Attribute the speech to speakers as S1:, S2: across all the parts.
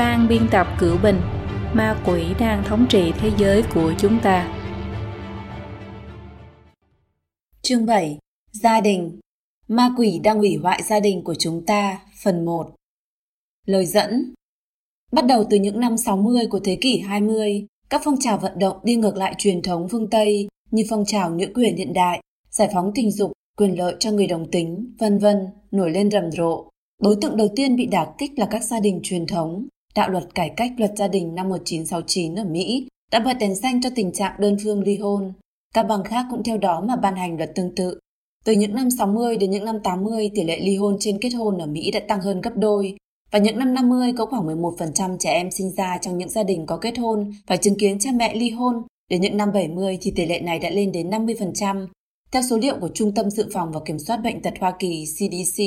S1: Phan biên tập Cửu Bình Ma quỷ đang thống trị thế giới của chúng ta
S2: Chương 7 Gia đình Ma quỷ đang hủy hoại gia đình của chúng ta Phần 1 Lời dẫn Bắt đầu từ những năm 60 của thế kỷ 20, các phong trào vận động đi ngược lại truyền thống phương Tây như phong trào nữ quyền hiện đại, giải phóng tình dục, quyền lợi cho người đồng tính, vân vân nổi lên rầm rộ. Đối tượng đầu tiên bị đả kích là các gia đình truyền thống. Đạo luật cải cách luật gia đình năm 1969 ở Mỹ đã bật đèn xanh cho tình trạng đơn phương ly hôn. Các bang khác cũng theo đó mà ban hành luật tương tự. Từ những năm 60 đến những năm 80, tỷ lệ ly hôn trên kết hôn ở Mỹ đã tăng hơn gấp đôi. Và những năm 50 có khoảng 11% trẻ em sinh ra trong những gia đình có kết hôn và chứng kiến cha mẹ ly hôn. Đến những năm 70 thì tỷ lệ này đã lên đến 50%. Theo số liệu của Trung tâm Dự phòng và Kiểm soát Bệnh tật Hoa Kỳ CDC,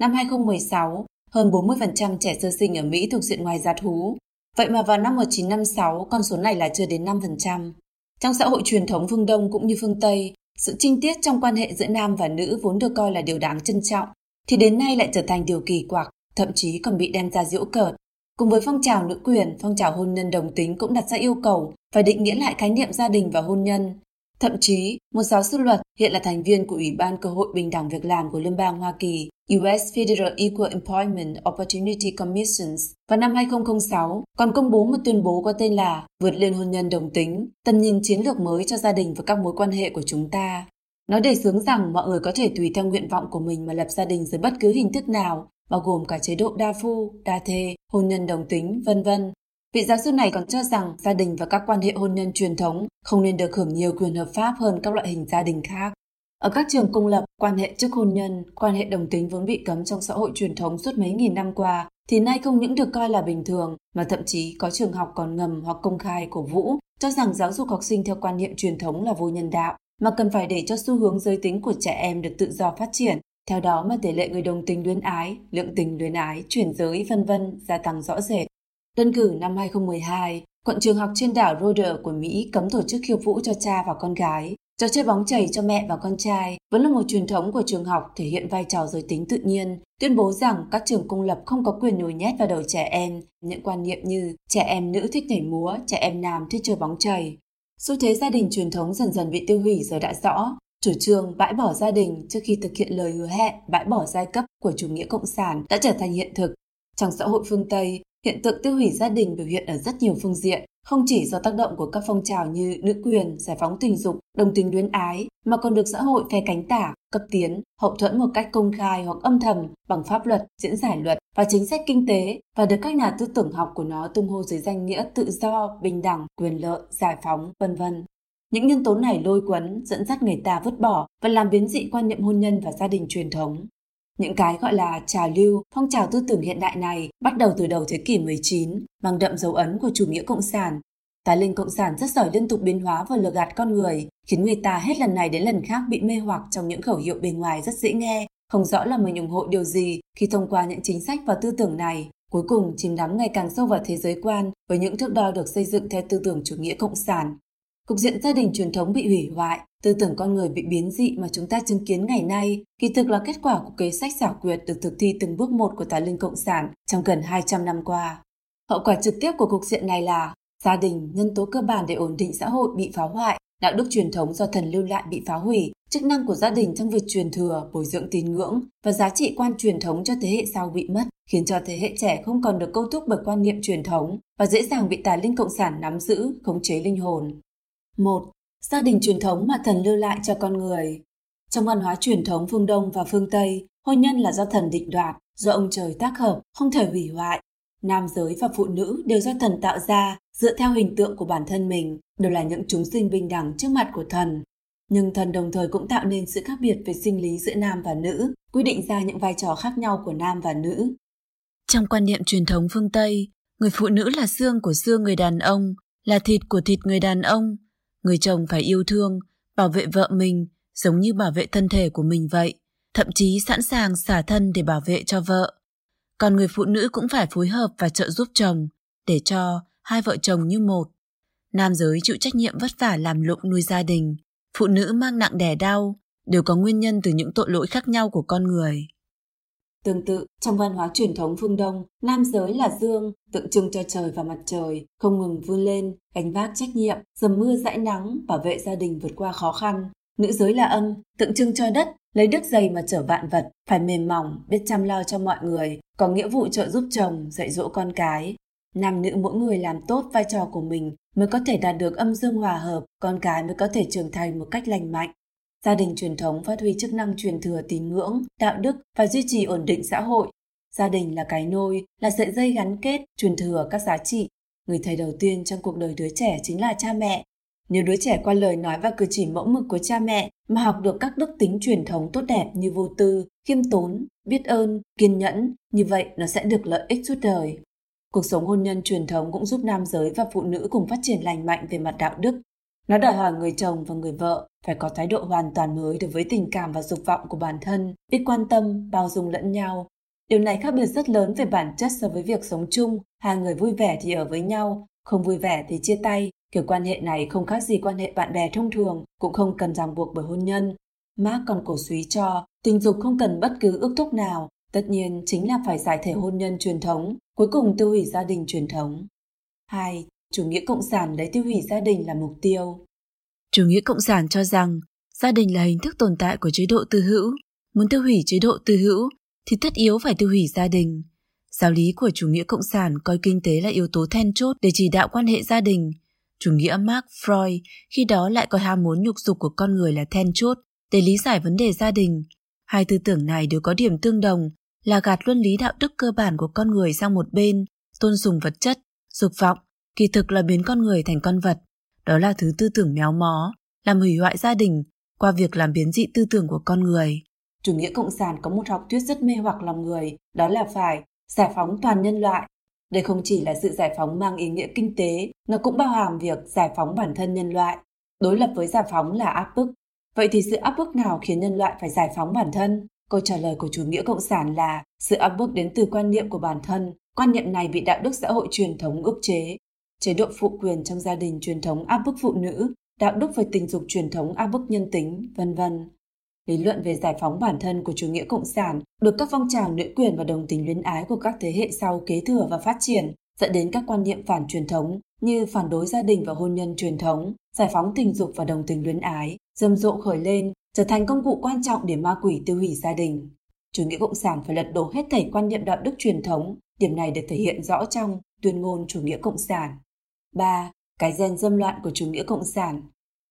S2: năm 2016, hơn 40% trẻ sơ sinh ở Mỹ thuộc diện ngoài giá thú. Vậy mà vào năm 1956, con số này là chưa đến 5%. Trong xã hội truyền thống phương Đông cũng như phương Tây, sự trinh tiết trong quan hệ giữa nam và nữ vốn được coi là điều đáng trân trọng, thì đến nay lại trở thành điều kỳ quặc, thậm chí còn bị đem ra diễu cợt. Cùng với phong trào nữ quyền, phong trào hôn nhân đồng tính cũng đặt ra yêu cầu phải định nghĩa lại khái niệm gia đình và hôn nhân. Thậm chí, một giáo sư luật hiện là thành viên của Ủy ban Cơ hội Bình đẳng Việc làm của Liên bang Hoa Kỳ, US Federal Equal Employment Opportunity Commissions, vào năm 2006 còn công bố một tuyên bố có tên là Vượt lên hôn nhân đồng tính, tầm nhìn chiến lược mới cho gia đình và các mối quan hệ của chúng ta. Nó đề xướng rằng mọi người có thể tùy theo nguyện vọng của mình mà lập gia đình dưới bất cứ hình thức nào, bao gồm cả chế độ đa phu, đa thê, hôn nhân đồng tính, vân vân. Vị giáo sư này còn cho rằng gia đình và các quan hệ hôn nhân truyền thống không nên được hưởng nhiều quyền hợp pháp hơn các loại hình gia đình khác. Ở các trường công lập, quan hệ trước hôn nhân, quan hệ đồng tính vốn bị cấm trong xã hội truyền thống suốt mấy nghìn năm qua, thì nay không những được coi là bình thường, mà thậm chí có trường học còn ngầm hoặc công khai cổ vũ, cho rằng giáo dục học sinh theo quan niệm truyền thống là vô nhân đạo, mà cần phải để cho xu hướng giới tính của trẻ em được tự do phát triển. Theo đó mà tỷ lệ người đồng tính luyến ái, lượng tình luyến ái, chuyển giới vân vân gia tăng rõ rệt. Đơn cử năm 2012, quận trường học trên đảo Rhode của Mỹ cấm tổ chức khiêu vũ cho cha và con gái. Trò chơi bóng chảy cho mẹ và con trai vẫn là một truyền thống của trường học thể hiện vai trò giới tính tự nhiên, tuyên bố rằng các trường công lập không có quyền nhồi nhét vào đầu trẻ em những quan niệm như trẻ em nữ thích nhảy múa, trẻ em nam thích chơi bóng chảy. Xu thế gia đình truyền thống dần dần bị tiêu hủy giờ đã rõ, chủ trương bãi bỏ gia đình trước khi thực hiện lời hứa hẹn bãi bỏ giai cấp của chủ nghĩa cộng sản đã trở thành hiện thực. Trong xã hội phương Tây, Hiện tượng tiêu hủy gia đình biểu hiện ở rất nhiều phương diện, không chỉ do tác động của các phong trào như nữ quyền, giải phóng tình dục, đồng tình luyến ái, mà còn được xã hội phe cánh tả, cấp tiến, hậu thuẫn một cách công khai hoặc âm thầm bằng pháp luật, diễn giải luật và chính sách kinh tế và được các nhà tư tưởng học của nó tung hô dưới danh nghĩa tự do, bình đẳng, quyền lợi, giải phóng, vân vân. Những nhân tố này lôi cuốn, dẫn dắt người ta vứt bỏ và làm biến dị quan niệm hôn nhân và gia đình truyền thống. Những cái gọi là trào lưu, phong trào tư tưởng hiện đại này bắt đầu từ đầu thế kỷ 19, mang đậm dấu ấn của chủ nghĩa cộng sản. Tà linh cộng sản rất giỏi liên tục biến hóa và lừa gạt con người, khiến người ta hết lần này đến lần khác bị mê hoặc trong những khẩu hiệu bề ngoài rất dễ nghe, không rõ là mình ủng hộ điều gì khi thông qua những chính sách và tư tưởng này. Cuối cùng chìm đắm ngày càng sâu vào thế giới quan với những thước đo được xây dựng theo tư tưởng chủ nghĩa cộng sản. Cục diện gia đình truyền thống bị hủy hoại, Tư tưởng con người bị biến dị mà chúng ta chứng kiến ngày nay kỳ thực là kết quả của kế sách xảo quyệt được thực thi từng bước một của tà linh cộng sản trong gần 200 năm qua. Hậu quả trực tiếp của cục diện này là gia đình, nhân tố cơ bản để ổn định xã hội bị phá hoại, đạo đức truyền thống do thần lưu lại bị phá hủy, chức năng của gia đình trong việc truyền thừa, bồi dưỡng tín ngưỡng và giá trị quan truyền thống cho thế hệ sau bị mất, khiến cho thế hệ trẻ không còn được câu thúc bởi quan niệm truyền thống và dễ dàng bị tà linh cộng sản nắm giữ, khống chế linh hồn. 1 gia đình truyền thống mà thần lưu lại cho con người. Trong văn hóa truyền thống phương Đông và phương Tây, hôn nhân là do thần định đoạt, do ông trời tác hợp, không thể hủy hoại. Nam giới và phụ nữ đều do thần tạo ra, dựa theo hình tượng của bản thân mình, đều là những chúng sinh bình đẳng trước mặt của thần. Nhưng thần đồng thời cũng tạo nên sự khác biệt về sinh lý giữa nam và nữ, quy định ra những vai trò khác nhau của nam và nữ. Trong quan niệm truyền thống phương Tây, người phụ nữ là xương của xương người đàn ông, là thịt của thịt người đàn ông, Người chồng phải yêu thương, bảo vệ vợ mình giống như bảo vệ thân thể của mình vậy, thậm chí sẵn sàng xả thân để bảo vệ cho vợ. Còn người phụ nữ cũng phải phối hợp và trợ giúp chồng để cho hai vợ chồng như một. Nam giới chịu trách nhiệm vất vả làm lụng nuôi gia đình, phụ nữ mang nặng đẻ đau, đều có nguyên nhân từ những tội lỗi khác nhau của con người. Tương tự, trong văn hóa truyền thống phương Đông, nam giới là dương, tượng trưng cho trời và mặt trời, không ngừng vươn lên, gánh vác trách nhiệm, dầm mưa dãi nắng, bảo vệ gia đình vượt qua khó khăn. Nữ giới là âm, tượng trưng cho đất, lấy đức dày mà chở vạn vật, phải mềm mỏng, biết chăm lo cho mọi người, có nghĩa vụ trợ giúp chồng, dạy dỗ con cái. Nam nữ mỗi người làm tốt vai trò của mình mới có thể đạt được âm dương hòa hợp, con cái mới có thể trưởng thành một cách lành mạnh. Gia đình truyền thống phát huy chức năng truyền thừa tín ngưỡng, đạo đức và duy trì ổn định xã hội. Gia đình là cái nôi, là sợi dây gắn kết, truyền thừa các giá trị. Người thầy đầu tiên trong cuộc đời đứa trẻ chính là cha mẹ. Nếu đứa trẻ qua lời nói và cử chỉ mẫu mực của cha mẹ mà học được các đức tính truyền thống tốt đẹp như vô tư, khiêm tốn, biết ơn, kiên nhẫn, như vậy nó sẽ được lợi ích suốt đời. Cuộc sống hôn nhân truyền thống cũng giúp nam giới và phụ nữ cùng phát triển lành mạnh về mặt đạo đức. Nó đòi hỏi người chồng và người vợ phải có thái độ hoàn toàn mới đối với tình cảm và dục vọng của bản thân, biết quan tâm, bao dung lẫn nhau. Điều này khác biệt rất lớn về bản chất so với việc sống chung, hai người vui vẻ thì ở với nhau, không vui vẻ thì chia tay. Kiểu quan hệ này không khác gì quan hệ bạn bè thông thường, cũng không cần ràng buộc bởi hôn nhân. Mark còn cổ suý cho, tình dục không cần bất cứ ước thúc nào, tất nhiên chính là phải giải thể hôn nhân truyền thống, cuối cùng tiêu hủy gia đình truyền thống. 2. Chủ nghĩa cộng sản lấy tiêu hủy gia đình là mục tiêu.
S3: Chủ nghĩa cộng sản cho rằng gia đình là hình thức tồn tại của chế độ tư hữu. Muốn tiêu hủy chế độ tư hữu thì tất yếu phải tiêu hủy gia đình. Giáo lý của chủ nghĩa cộng sản coi kinh tế là yếu tố then chốt để chỉ đạo quan hệ gia đình. Chủ nghĩa Mark Freud khi đó lại coi ham muốn nhục dục của con người là then chốt để lý giải vấn đề gia đình. Hai tư tưởng này đều có điểm tương đồng là gạt luân lý đạo đức cơ bản của con người sang một bên, tôn sùng vật chất, dục vọng, kỳ thực là biến con người thành con vật. Đó là thứ tư tưởng méo mó, làm hủy hoại gia đình qua việc làm biến dị tư tưởng của con người.
S2: Chủ nghĩa cộng sản có một học thuyết rất mê hoặc lòng người, đó là phải giải phóng toàn nhân loại. Đây không chỉ là sự giải phóng mang ý nghĩa kinh tế, nó cũng bao hàm việc giải phóng bản thân nhân loại. Đối lập với giải phóng là áp bức. Vậy thì sự áp bức nào khiến nhân loại phải giải phóng bản thân? Câu trả lời của chủ nghĩa cộng sản là sự áp bức đến từ quan niệm của bản thân. Quan niệm này bị đạo đức xã hội truyền thống ức chế. Chế độ phụ quyền trong gia đình truyền thống áp bức phụ nữ, đạo đức về tình dục truyền thống áp bức nhân tính, vân vân. Lý luận về giải phóng bản thân của chủ nghĩa cộng sản được các phong trào nữ quyền và đồng tình luyến ái của các thế hệ sau kế thừa và phát triển, dẫn đến các quan niệm phản truyền thống như phản đối gia đình và hôn nhân truyền thống, giải phóng tình dục và đồng tình luyến ái, rầm rộ khởi lên, trở thành công cụ quan trọng để ma quỷ tiêu hủy gia đình. Chủ nghĩa cộng sản phải lật đổ hết thảy quan niệm đạo đức truyền thống, điểm này được thể hiện rõ trong tuyên ngôn chủ nghĩa cộng sản. 3. Cái gen dâm loạn của chủ nghĩa cộng sản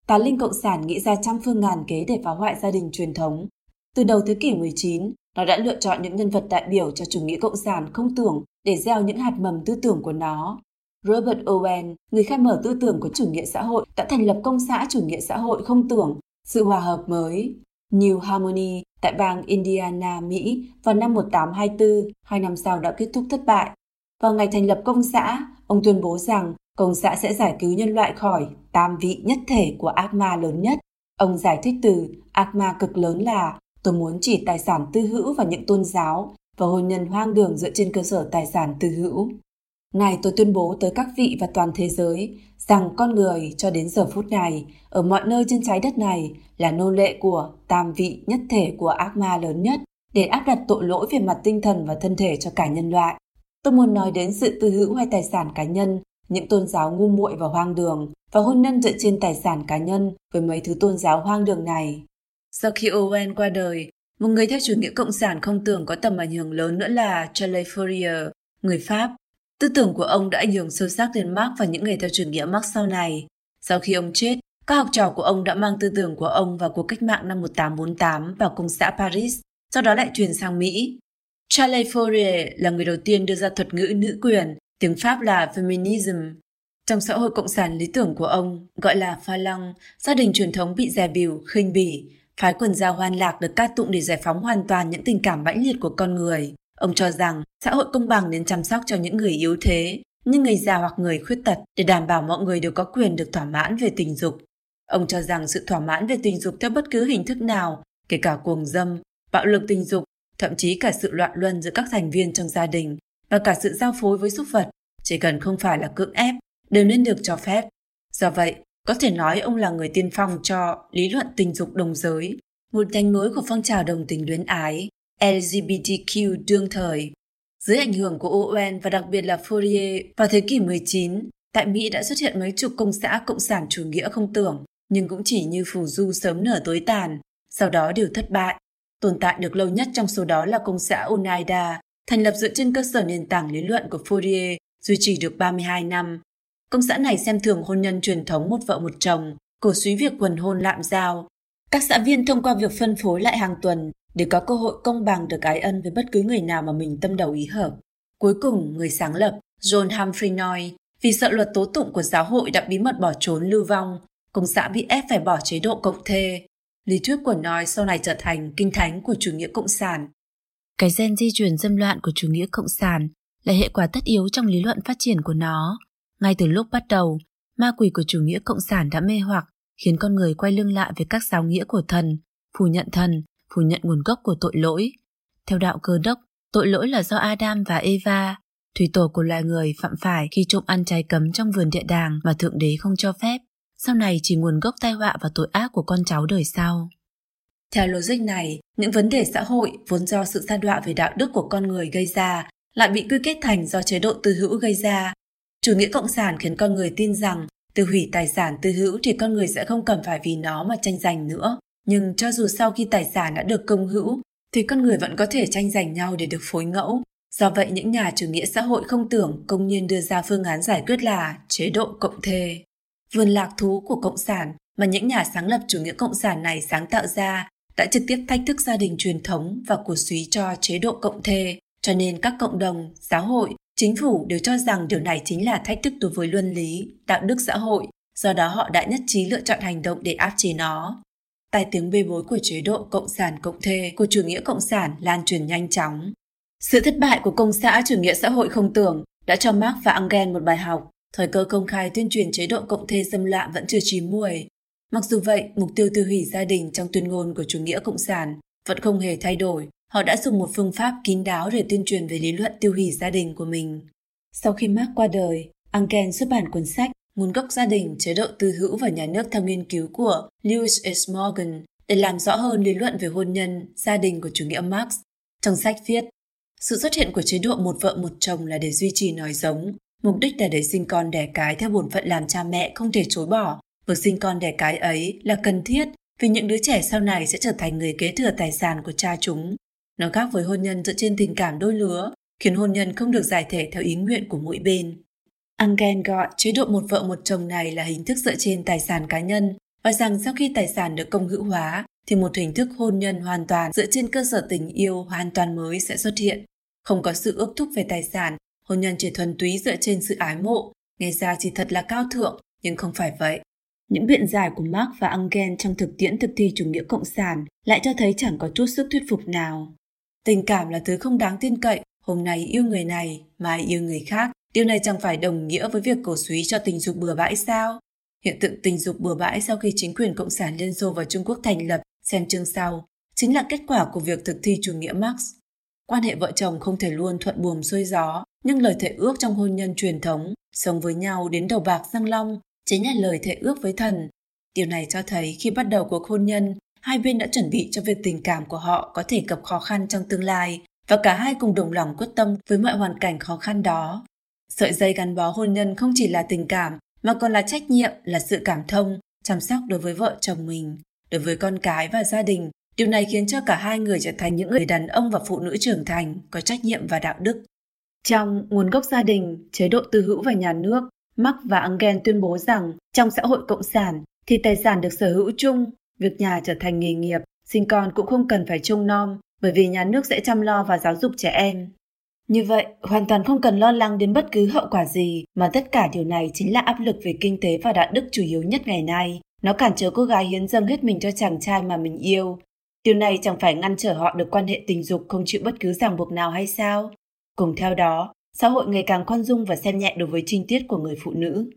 S2: Tà linh cộng sản nghĩ ra trăm phương ngàn kế để phá hoại gia đình truyền thống. Từ đầu thế kỷ 19, nó đã lựa chọn những nhân vật đại biểu cho chủ nghĩa cộng sản không tưởng để gieo những hạt mầm tư tưởng của nó. Robert Owen, người khai mở tư tưởng của chủ nghĩa xã hội, đã thành lập công xã chủ nghĩa xã hội không tưởng, sự hòa hợp mới. New Harmony tại bang Indiana, Mỹ vào năm 1824, hai năm sau đã kết thúc thất bại. Vào ngày thành lập công xã, ông tuyên bố rằng công xã sẽ giải cứu nhân loại khỏi tam vị nhất thể của ác ma lớn nhất. Ông giải thích từ ác ma cực lớn là tôi muốn chỉ tài sản tư hữu và những tôn giáo và hôn nhân hoang đường dựa trên cơ sở tài sản tư hữu. Này tôi tuyên bố tới các vị và toàn thế giới rằng con người cho đến giờ phút này ở mọi nơi trên trái đất này là nô lệ của tam vị nhất thể của ác ma lớn nhất để áp đặt tội lỗi về mặt tinh thần và thân thể cho cả nhân loại. Tôi muốn nói đến sự tư hữu hay tài sản cá nhân, những tôn giáo ngu muội và hoang đường và hôn nhân dựa trên tài sản cá nhân với mấy thứ tôn giáo hoang đường này. Sau khi Owen qua đời, một người theo chủ nghĩa cộng sản không tưởng có tầm ảnh hưởng lớn nữa là Charles Fourier, người Pháp. Tư tưởng của ông đã ảnh hưởng sâu sắc đến Marx và những người theo chủ nghĩa Marx sau này. Sau khi ông chết, các học trò của ông đã mang tư tưởng của ông vào cuộc cách mạng năm 1848 vào công xã Paris, sau đó lại truyền sang Mỹ. Charles Fourier là người đầu tiên đưa ra thuật ngữ nữ quyền, tiếng Pháp là feminism. Trong xã hội cộng sản lý tưởng của ông, gọi là pha lăng, gia đình truyền thống bị dè bỉu, khinh bỉ, phái quần giao hoan lạc được ca tụng để giải phóng hoàn toàn những tình cảm mãnh liệt của con người. Ông cho rằng xã hội công bằng nên chăm sóc cho những người yếu thế, như người già hoặc người khuyết tật để đảm bảo mọi người đều có quyền được thỏa mãn về tình dục. Ông cho rằng sự thỏa mãn về tình dục theo bất cứ hình thức nào, kể cả cuồng dâm, bạo lực tình dục, thậm chí cả sự loạn luân giữa các thành viên trong gia đình và cả sự giao phối với súc vật, chỉ cần không phải là cưỡng ép, đều nên được cho phép. Do vậy, có thể nói ông là người tiên phong cho lý luận tình dục đồng giới, một nhánh mới của phong trào đồng tình luyến ái. LGBTQ đương thời. Dưới ảnh hưởng của Owen và đặc biệt là Fourier vào thế kỷ 19, tại Mỹ đã xuất hiện mấy chục công xã cộng sản chủ nghĩa không tưởng, nhưng cũng chỉ như phù du sớm nở tối tàn, sau đó đều thất bại. Tồn tại được lâu nhất trong số đó là công xã Oneida, thành lập dựa trên cơ sở nền tảng lý luận của Fourier, duy trì được 32 năm. Công xã này xem thường hôn nhân truyền thống một vợ một chồng, cổ suý việc quần hôn lạm giao. Các xã viên thông qua việc phân phối lại hàng tuần để có cơ hội công bằng được ái ân với bất cứ người nào mà mình tâm đầu ý hợp. Cuối cùng, người sáng lập, John Humphrey Noy, vì sợ luật tố tụng của giáo hội đã bí mật bỏ trốn lưu vong, công xã bị ép phải bỏ chế độ cộng thê. Lý thuyết của Noy sau này trở thành kinh thánh của chủ nghĩa cộng sản.
S3: Cái gen di truyền dâm loạn của chủ nghĩa cộng sản là hệ quả tất yếu trong lý luận phát triển của nó. Ngay từ lúc bắt đầu, ma quỷ của chủ nghĩa cộng sản đã mê hoặc, khiến con người quay lưng lại với các giáo nghĩa của thần, phủ nhận thần, phủ nhận nguồn gốc của tội lỗi. Theo đạo cơ đốc, tội lỗi là do Adam và Eva, thủy tổ của loài người phạm phải khi trộm ăn trái cấm trong vườn địa đàng mà Thượng Đế không cho phép. Sau này chỉ nguồn gốc tai họa và tội ác của con cháu đời sau.
S2: Theo logic này, những vấn đề xã hội vốn do sự sa đọa về đạo đức của con người gây ra lại bị quy kết thành do chế độ tư hữu gây ra. Chủ nghĩa cộng sản khiến con người tin rằng từ hủy tài sản tư hữu thì con người sẽ không cần phải vì nó mà tranh giành nữa. Nhưng cho dù sau khi tài sản đã được công hữu, thì con người vẫn có thể tranh giành nhau để được phối ngẫu. Do vậy, những nhà chủ nghĩa xã hội không tưởng công nhiên đưa ra phương án giải quyết là chế độ cộng thê. Vườn lạc thú của Cộng sản mà những nhà sáng lập chủ nghĩa cộng sản này sáng tạo ra đã trực tiếp thách thức gia đình truyền thống và cổ suý cho chế độ cộng thê, cho nên các cộng đồng, giáo hội, chính phủ đều cho rằng điều này chính là thách thức đối với luân lý, đạo đức xã hội, do đó họ đã nhất trí lựa chọn hành động để áp chế nó. Tai tiếng bê bối của chế độ cộng sản cộng thê của chủ nghĩa cộng sản lan truyền nhanh chóng. Sự thất bại của công xã chủ nghĩa xã hội không tưởng đã cho Marx và Engel một bài học. Thời cơ công khai tuyên truyền chế độ cộng thê xâm lạm vẫn chưa chín muồi, Mặc dù vậy, mục tiêu tiêu hủy gia đình trong tuyên ngôn của chủ nghĩa cộng sản vẫn không hề thay đổi. Họ đã dùng một phương pháp kín đáo để tuyên truyền về lý luận tiêu hủy gia đình của mình. Sau khi Marx qua đời, Engel xuất bản cuốn sách Nguồn gốc gia đình, chế độ tư hữu và nhà nước theo nghiên cứu của Lewis S. Morgan để làm rõ hơn lý luận về hôn nhân, gia đình của chủ nghĩa Marx. Trong sách viết, sự xuất hiện của chế độ một vợ một chồng là để duy trì nòi giống, mục đích là để sinh con đẻ cái theo bổn phận làm cha mẹ không thể chối bỏ Việc sinh con đẻ cái ấy là cần thiết vì những đứa trẻ sau này sẽ trở thành người kế thừa tài sản của cha chúng. Nó khác với hôn nhân dựa trên tình cảm đôi lứa, khiến hôn nhân không được giải thể theo ý nguyện của mỗi bên. Engel gọi chế độ một vợ một chồng này là hình thức dựa trên tài sản cá nhân và rằng sau khi tài sản được công hữu hóa thì một hình thức hôn nhân hoàn toàn dựa trên cơ sở tình yêu hoàn toàn mới sẽ xuất hiện. Không có sự ước thúc về tài sản, hôn nhân chỉ thuần túy dựa trên sự ái mộ, nghe ra chỉ thật là cao thượng, nhưng không phải vậy. Những biện giải của Marx và Engel trong thực tiễn thực thi chủ nghĩa cộng sản lại cho thấy chẳng có chút sức thuyết phục nào. Tình cảm là thứ không đáng tin cậy, hôm nay yêu người này, mai yêu người khác. Điều này chẳng phải đồng nghĩa với việc cổ suý cho tình dục bừa bãi sao? Hiện tượng tình dục bừa bãi sau khi chính quyền Cộng sản Liên Xô và Trung Quốc thành lập, xem chương sau, chính là kết quả của việc thực thi chủ nghĩa Marx. Quan hệ vợ chồng không thể luôn thuận buồm xuôi gió, nhưng lời thệ ước trong hôn nhân truyền thống, sống với nhau đến đầu bạc răng long, chính là lời thệ ước với thần. Điều này cho thấy khi bắt đầu cuộc hôn nhân, hai bên đã chuẩn bị cho việc tình cảm của họ có thể gặp khó khăn trong tương lai và cả hai cùng đồng lòng quyết tâm với mọi hoàn cảnh khó khăn đó. Sợi dây gắn bó hôn nhân không chỉ là tình cảm mà còn là trách nhiệm, là sự cảm thông, chăm sóc đối với vợ chồng mình, đối với con cái và gia đình. Điều này khiến cho cả hai người trở thành những người đàn ông và phụ nữ trưởng thành, có trách nhiệm và đạo đức. Trong nguồn gốc gia đình, chế độ tư hữu và nhà nước, Marx và Engel tuyên bố rằng trong xã hội cộng sản thì tài sản được sở hữu chung, việc nhà trở thành nghề nghiệp, sinh con cũng không cần phải trông nom bởi vì nhà nước sẽ chăm lo và giáo dục trẻ em. Như vậy, hoàn toàn không cần lo lắng đến bất cứ hậu quả gì, mà tất cả điều này chính là áp lực về kinh tế và đạo đức chủ yếu nhất ngày nay. Nó cản trở cô gái hiến dâng hết mình cho chàng trai mà mình yêu. Điều này chẳng phải ngăn trở họ được quan hệ tình dục không chịu bất cứ ràng buộc nào hay sao? Cùng theo đó, xã hội ngày càng khoan dung và xem nhẹ đối với trinh tiết của người phụ nữ.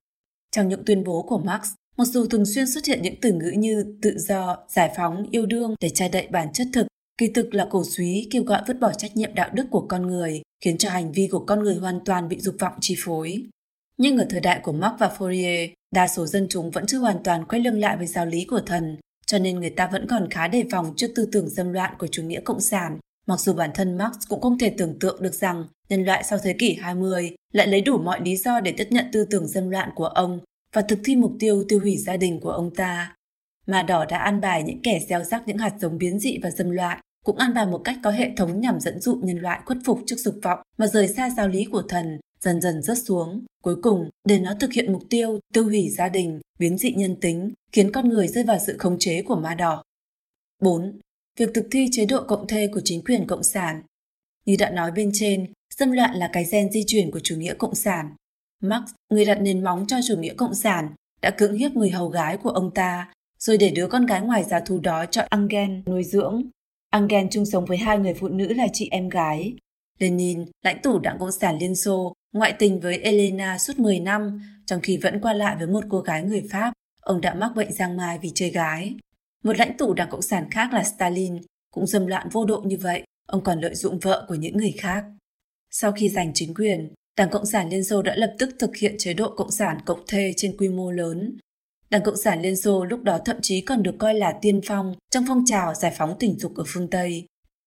S2: Trong những tuyên bố của Marx, mặc dù thường xuyên xuất hiện những từ ngữ như tự do, giải phóng, yêu đương để che đậy bản chất thực, kỳ thực là cổ suý kêu gọi vứt bỏ trách nhiệm đạo đức của con người, khiến cho hành vi của con người hoàn toàn bị dục vọng chi phối. Nhưng ở thời đại của Marx và Fourier, đa số dân chúng vẫn chưa hoàn toàn quay lưng lại với giáo lý của thần, cho nên người ta vẫn còn khá đề phòng trước tư tưởng dâm loạn của chủ nghĩa cộng sản Mặc dù bản thân Marx cũng không thể tưởng tượng được rằng nhân loại sau thế kỷ 20 lại lấy đủ mọi lý do để tiếp nhận tư tưởng dân loạn của ông và thực thi mục tiêu tiêu hủy gia đình của ông ta. Mà đỏ đã an bài những kẻ gieo rắc những hạt giống biến dị và dâm loạn, cũng an bài một cách có hệ thống nhằm dẫn dụ nhân loại khuất phục trước dục vọng mà rời xa giáo lý của thần, dần dần rớt xuống. Cuối cùng, để nó thực hiện mục tiêu tiêu hủy gia đình, biến dị nhân tính, khiến con người rơi vào sự khống chế của ma đỏ. 4. Việc thực thi chế độ cộng thê của chính quyền cộng sản Như đã nói bên trên, xâm loạn là cái gen di chuyển của chủ nghĩa cộng sản. Marx, người đặt nền móng cho chủ nghĩa cộng sản, đã cưỡng hiếp người hầu gái của ông ta, rồi để đứa con gái ngoài giá thú đó cho Engel nuôi dưỡng. Engel chung sống với hai người phụ nữ là chị em gái. Lenin, lãnh tụ Đảng Cộng sản Liên Xô, ngoại tình với Elena suốt 10 năm, trong khi vẫn qua lại với một cô gái người Pháp. Ông đã mắc bệnh giang mai vì chơi gái. Một lãnh tụ Đảng Cộng sản khác là Stalin, cũng dâm loạn vô độ như vậy, ông còn lợi dụng vợ của những người khác. Sau khi giành chính quyền, Đảng Cộng sản Liên Xô đã lập tức thực hiện chế độ Cộng sản cộng thê trên quy mô lớn. Đảng Cộng sản Liên Xô lúc đó thậm chí còn được coi là tiên phong trong phong trào giải phóng tình dục ở phương Tây.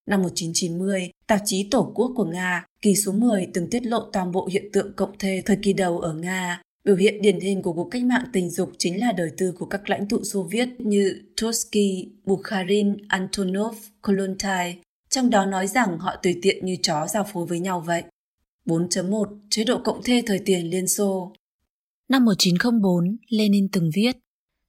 S2: Năm 1990, tạp chí Tổ quốc của Nga, kỳ số 10 từng tiết lộ toàn bộ hiện tượng cộng thê thời kỳ đầu ở Nga. Biểu hiện điển hình của cuộc cách mạng tình dục chính là đời tư của các lãnh tụ Xô Viết như Trotsky, Bukharin, Antonov, Kollontai, trong đó nói rằng họ tùy tiện như chó giao phối với nhau vậy. 4.1 Chế độ cộng thê thời tiền Liên Xô
S3: Năm 1904, Lenin từng viết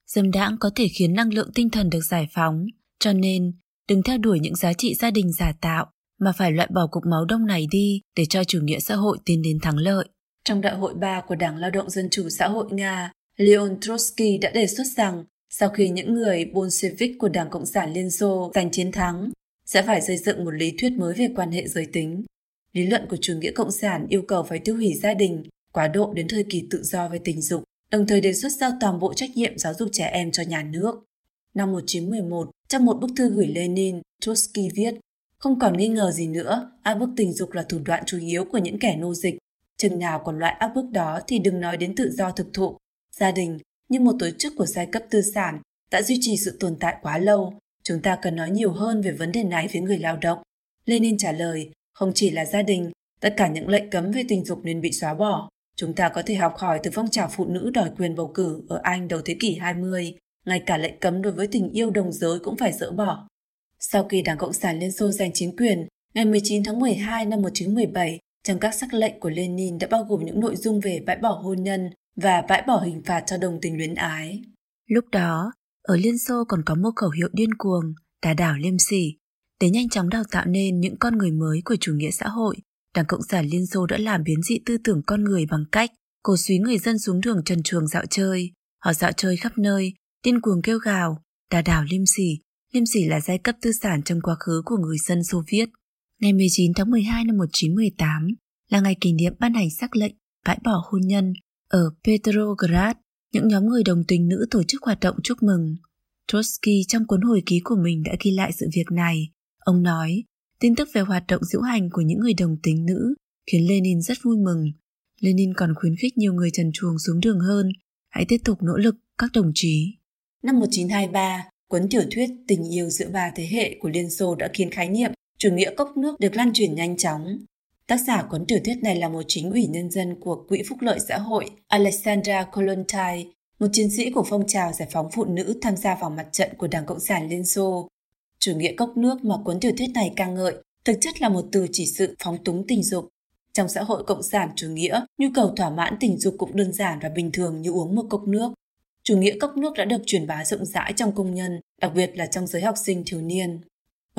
S3: Dâm đãng có thể khiến năng lượng tinh thần được giải phóng, cho nên đừng theo đuổi những giá trị gia đình giả tạo, mà phải loại bỏ cục máu đông này đi để cho chủ nghĩa xã hội tiến đến thắng lợi.
S2: Trong đại hội 3 của Đảng Lao động Dân chủ xã hội Nga, Leon Trotsky đã đề xuất rằng sau khi những người Bolshevik của Đảng Cộng sản Liên Xô giành chiến thắng, sẽ phải xây dựng một lý thuyết mới về quan hệ giới tính. Lý luận của chủ nghĩa cộng sản yêu cầu phải tiêu hủy gia đình, quá độ đến thời kỳ tự do về tình dục, đồng thời đề xuất giao toàn bộ trách nhiệm giáo dục trẻ em cho nhà nước. Năm 1911, trong một bức thư gửi Lenin, Trotsky viết, không còn nghi ngờ gì nữa, áp bức tình dục là thủ đoạn chủ yếu của những kẻ nô dịch. Chừng nào còn loại áp bức đó thì đừng nói đến tự do thực thụ. Gia đình, như một tổ chức của giai cấp tư sản, đã duy trì sự tồn tại quá lâu. Chúng ta cần nói nhiều hơn về vấn đề này với người lao động. Lenin trả lời, không chỉ là gia đình, tất cả những lệnh cấm về tình dục nên bị xóa bỏ. Chúng ta có thể học hỏi từ phong trào phụ nữ đòi quyền bầu cử ở Anh đầu thế kỷ 20, ngay cả lệnh cấm đối với tình yêu đồng giới cũng phải dỡ bỏ. Sau khi Đảng Cộng sản Liên Xô giành chính quyền, ngày 19 tháng 12 năm 1917, trong các sắc lệnh của Lenin đã bao gồm những nội dung về bãi bỏ hôn nhân và bãi bỏ hình phạt cho đồng tình luyến ái.
S3: Lúc đó, ở Liên Xô còn có một khẩu hiệu điên cuồng, đà đảo liêm sỉ. Để nhanh chóng đào tạo nên những con người mới của chủ nghĩa xã hội, Đảng Cộng sản Liên Xô đã làm biến dị tư tưởng con người bằng cách cổ suý người dân xuống đường trần truồng dạo chơi. Họ dạo chơi khắp nơi, điên cuồng kêu gào, đà đảo liêm sỉ. Liêm sỉ là giai cấp tư sản trong quá khứ của người dân Xô Viết. Ngày 19 tháng 12 năm 1918 là ngày kỷ niệm ban hành sắc lệnh bãi bỏ hôn nhân ở Petrograd. Những nhóm người đồng tình nữ tổ chức hoạt động chúc mừng. Trotsky trong cuốn hồi ký của mình đã ghi lại sự việc này. Ông nói, tin tức về hoạt động diễu hành của những người đồng tính nữ khiến Lenin rất vui mừng. Lenin còn khuyến khích nhiều người trần truồng xuống đường hơn. Hãy tiếp tục nỗ lực, các đồng chí.
S2: Năm 1923, cuốn tiểu thuyết Tình yêu giữa ba thế hệ của Liên Xô đã khiến khái niệm chủ nghĩa cốc nước được lan truyền nhanh chóng. Tác giả cuốn tiểu thuyết này là một chính ủy nhân dân của Quỹ Phúc lợi xã hội Alexandra Kolontai, một chiến sĩ của phong trào giải phóng phụ nữ tham gia vào mặt trận của Đảng Cộng sản Liên Xô. Chủ nghĩa cốc nước mà cuốn tiểu thuyết này ca ngợi thực chất là một từ chỉ sự phóng túng tình dục. Trong xã hội cộng sản chủ nghĩa, nhu cầu thỏa mãn tình dục cũng đơn giản và bình thường như uống một cốc nước. Chủ nghĩa cốc nước đã được truyền bá rộng rãi trong công nhân, đặc biệt là trong giới học sinh thiếu niên.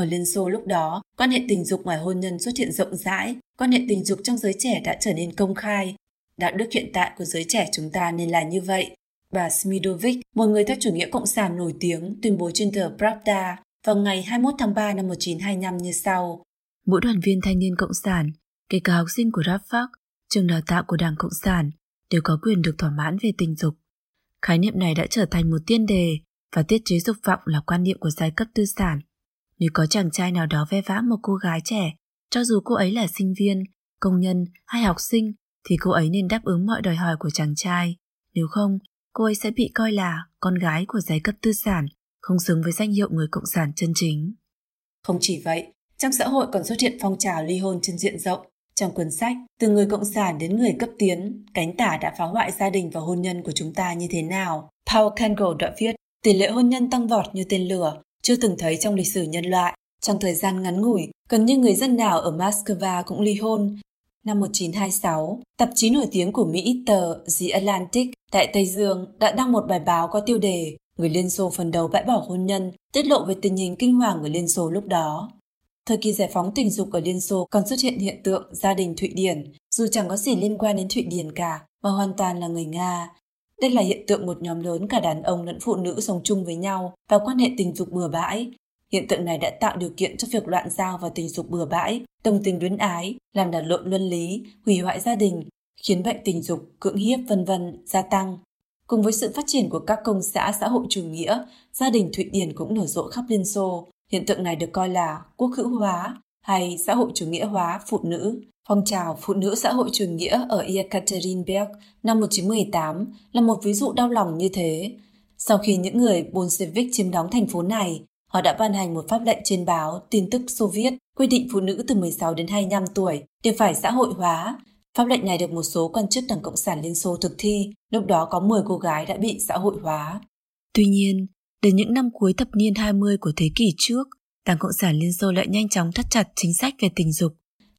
S2: Ở Liên Xô lúc đó, quan hệ tình dục ngoài hôn nhân xuất hiện rộng rãi, quan hệ tình dục trong giới trẻ đã trở nên công khai. Đạo đức hiện tại của giới trẻ chúng ta nên là như vậy. Bà Smidovic, một người theo chủ nghĩa cộng sản nổi tiếng, tuyên bố trên tờ Pravda vào ngày 21 tháng 3 năm 1925 như sau.
S3: Mỗi đoàn viên thanh niên cộng sản, kể cả học sinh của Rafak, trường đào tạo của Đảng Cộng sản, đều có quyền được thỏa mãn về tình dục. Khái niệm này đã trở thành một tiên đề và tiết chế dục vọng là quan niệm của giai cấp tư sản. Nếu có chàng trai nào đó ve vã một cô gái trẻ, cho dù cô ấy là sinh viên, công nhân hay học sinh, thì cô ấy nên đáp ứng mọi đòi hỏi của chàng trai. Nếu không, cô ấy sẽ bị coi là con gái của giai cấp tư sản, không xứng với danh hiệu người cộng sản chân chính.
S2: Không chỉ vậy, trong xã hội còn xuất hiện phong trào ly hôn trên diện rộng. Trong cuốn sách Từ người cộng sản đến người cấp tiến, cánh tả đã phá hoại gia đình và hôn nhân của chúng ta như thế nào? Paul Kengel đã viết, tỷ lệ hôn nhân tăng vọt như tên lửa, chưa từng thấy trong lịch sử nhân loại. Trong thời gian ngắn ngủi, gần như người dân nào ở Moscow cũng ly hôn. Năm 1926, tạp chí nổi tiếng của Mỹ tờ The Atlantic tại Tây Dương đã đăng một bài báo có tiêu đề Người Liên Xô phần đầu bãi bỏ hôn nhân, tiết lộ về tình hình kinh hoàng ở Liên Xô lúc đó. Thời kỳ giải phóng tình dục ở Liên Xô còn xuất hiện hiện tượng gia đình Thụy Điển, dù chẳng có gì liên quan đến Thụy Điển cả, mà hoàn toàn là người Nga. Đây là hiện tượng một nhóm lớn cả đàn ông lẫn phụ nữ sống chung với nhau và quan hệ tình dục bừa bãi. Hiện tượng này đã tạo điều kiện cho việc loạn giao và tình dục bừa bãi, đồng tình luyến ái, làm đảo lộn luân lý, hủy hoại gia đình, khiến bệnh tình dục, cưỡng hiếp vân vân gia tăng. Cùng với sự phát triển của các công xã xã hội chủ nghĩa, gia đình Thụy Điển cũng nở rộ khắp Liên Xô. Hiện tượng này được coi là quốc hữu hóa hay xã hội chủ nghĩa hóa phụ nữ. Phong trào phụ nữ xã hội chủ nghĩa ở Yekaterinburg năm 1918 là một ví dụ đau lòng như thế. Sau khi những người Bolshevik chiếm đóng thành phố này, họ đã ban hành một pháp lệnh trên báo tin tức Xô Viết quy định phụ nữ từ 16 đến 25 tuổi đều phải xã hội hóa. Pháp lệnh này được một số quan chức Đảng Cộng sản Liên Xô thực thi, lúc đó có 10 cô gái đã bị xã hội hóa.
S3: Tuy nhiên, đến những năm cuối thập niên 20 của thế kỷ trước, Đảng Cộng sản Liên Xô lại nhanh chóng thắt chặt chính sách về tình dục.